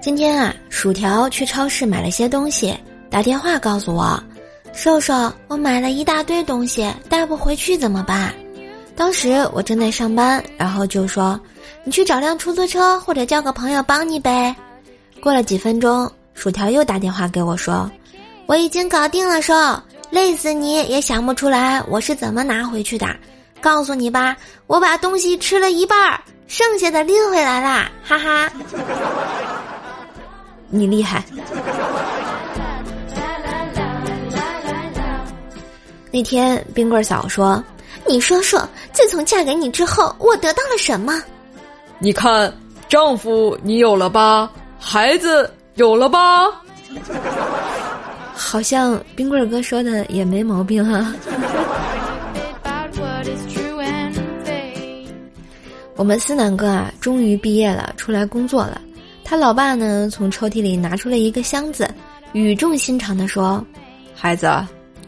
今天啊，薯条去超市买了些东西，打电话告诉我：“瘦瘦，我买了一大堆东西，带不回去怎么办？”当时我正在上班，然后就说：“你去找辆出租车，或者叫个朋友帮你呗。”过了几分钟，薯条又打电话给我说：“我已经搞定了，瘦，累死你也想不出来我是怎么拿回去的。告诉你吧，我把东西吃了一半儿，剩下的拎回来啦，哈哈。”你厉害。那天冰棍嫂说：“你说说，自从嫁给你之后，我得到了什么？”你看，丈夫你有了吧？孩子有了吧？好像冰棍哥说的也没毛病啊。我们思南哥啊，终于毕业了，出来工作了。他老爸呢，从抽屉里拿出了一个箱子，语重心长地说：“孩子，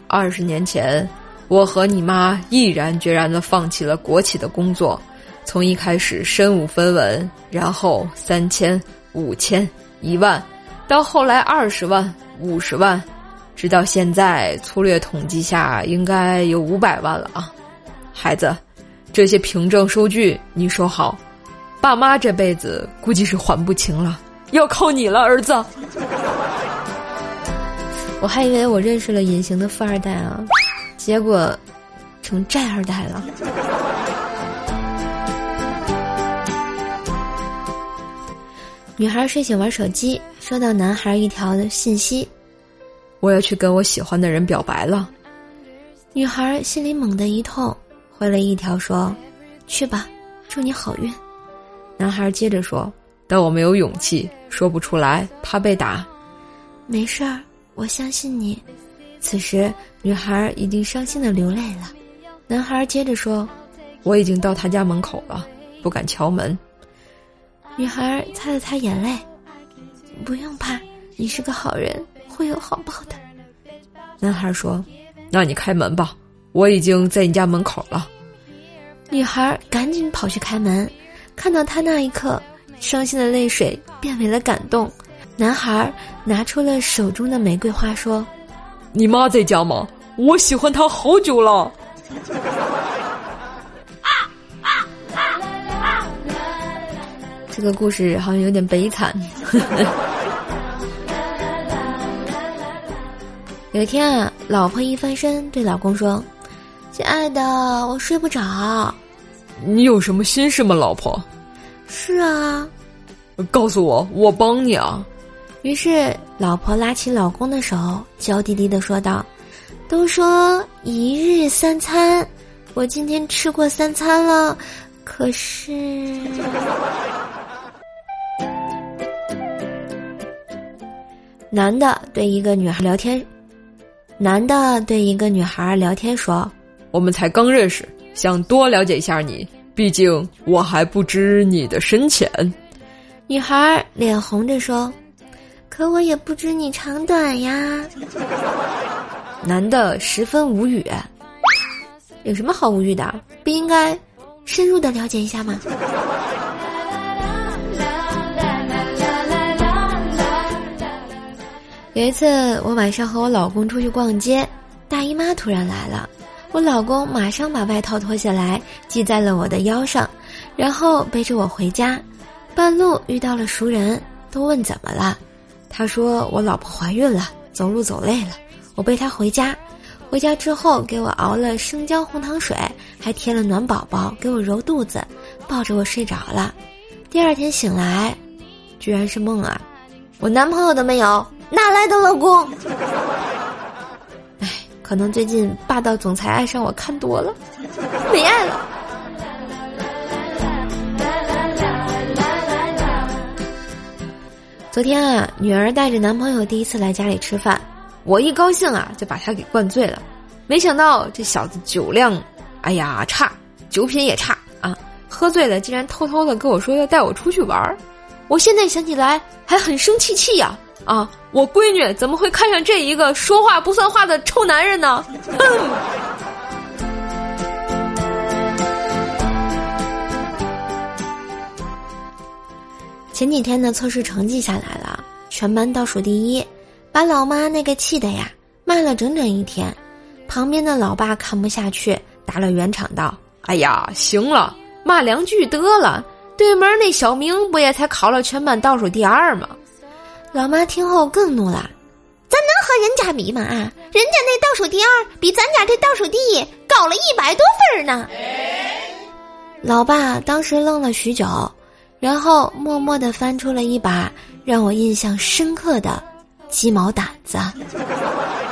二十年前，我和你妈毅然决然地放弃了国企的工作，从一开始身无分文，然后三千、五千、一万，到后来二十万、五十万，直到现在，粗略统计下应该有五百万了啊！孩子，这些凭证收据你收好。”爸妈这辈子估计是还不清了，要靠你了，儿子。我还以为我认识了隐形的富二代啊，结果成债二代了。女孩睡醒玩手机，收到男孩一条的信息：“我要去跟我喜欢的人表白了。”女孩心里猛地一痛，回了一条说：“去吧，祝你好运。”男孩接着说：“但我没有勇气，说不出来，怕被打。”没事儿，我相信你。此时，女孩已经伤心的流泪了。男孩接着说：“我已经到他家门口了，不敢敲门。”女孩擦了擦眼泪：“不用怕，你是个好人，会有好报的。”男孩说：“那你开门吧，我已经在你家门口了。”女孩赶紧跑去开门。看到他那一刻，伤心的泪水变为了感动。男孩拿出了手中的玫瑰花，说：“你妈在家吗？我喜欢她好久了。”这个故事好像有点悲惨。有一天啊，老婆一翻身对老公说：“亲爱的，我睡不着。”你有什么心事吗，老婆？是啊，告诉我，我帮你啊。于是，老婆拉起老公的手，娇滴滴的说道：“都说一日三餐，我今天吃过三餐了，可是 ……”男的对一个女孩聊天，男的对一个女孩聊天说：“我们才刚认识。”想多了解一下你，毕竟我还不知你的深浅。女孩脸红着说：“可我也不知你长短呀。”男的十分无语：“有什么好无语的？不应该深入的了解一下吗？”有一次，我晚上和我老公出去逛街，大姨妈突然来了。我老公马上把外套脱下来系在了我的腰上，然后背着我回家。半路遇到了熟人，都问怎么了。他说我老婆怀孕了，走路走累了，我背她回家。回家之后给我熬了生姜红糖水，还贴了暖宝宝给我揉肚子，抱着我睡着了。第二天醒来，居然是梦啊！我男朋友都没有，哪来的老公？可能最近霸道总裁爱上我看多了，没爱了。昨天啊，女儿带着男朋友第一次来家里吃饭，我一高兴啊，就把他给灌醉了。没想到这小子酒量，哎呀差，酒品也差啊！喝醉了竟然偷偷的跟我说要带我出去玩儿，我现在想起来还很生气气呀。啊我闺女怎么会看上这一个说话不算话的臭男人呢？哼！前几天的测试成绩下来了，全班倒数第一，把老妈那个气的呀，骂了整整一天。旁边的老爸看不下去，打了圆场道：“哎呀，行了，骂两句得了。对门那小明不也才考了全班倒数第二吗？”老妈听后更怒了：“咱能和人家比吗？啊，人家那倒数第二比咱家这倒数第一高了一百多分呢。”老爸当时愣了许久，然后默默的翻出了一把让我印象深刻的鸡毛掸子。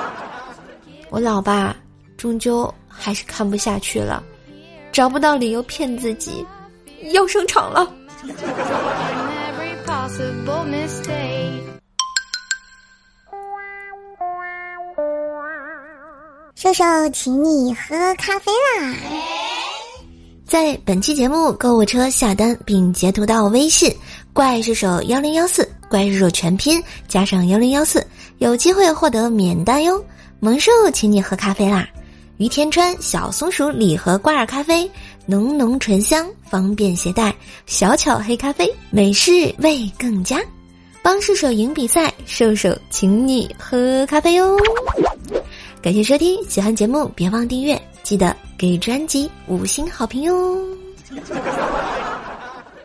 我老爸终究还是看不下去了，找不到理由骗自己，要上场了。瘦瘦，请你喝咖啡啦！在本期节目购物车下单并截图到微信“怪兽手幺零幺四”，怪兽手全拼加上幺零幺四，有机会获得免单哟。萌兽请你喝咖啡啦！于天川小松鼠礼盒挂耳咖啡，浓浓醇香，方便携带。小巧黑咖啡，美式味更佳。帮射手赢比赛，射手请你喝咖啡哟！感谢收听，喜欢节目别忘订阅，记得给专辑五星好评哟！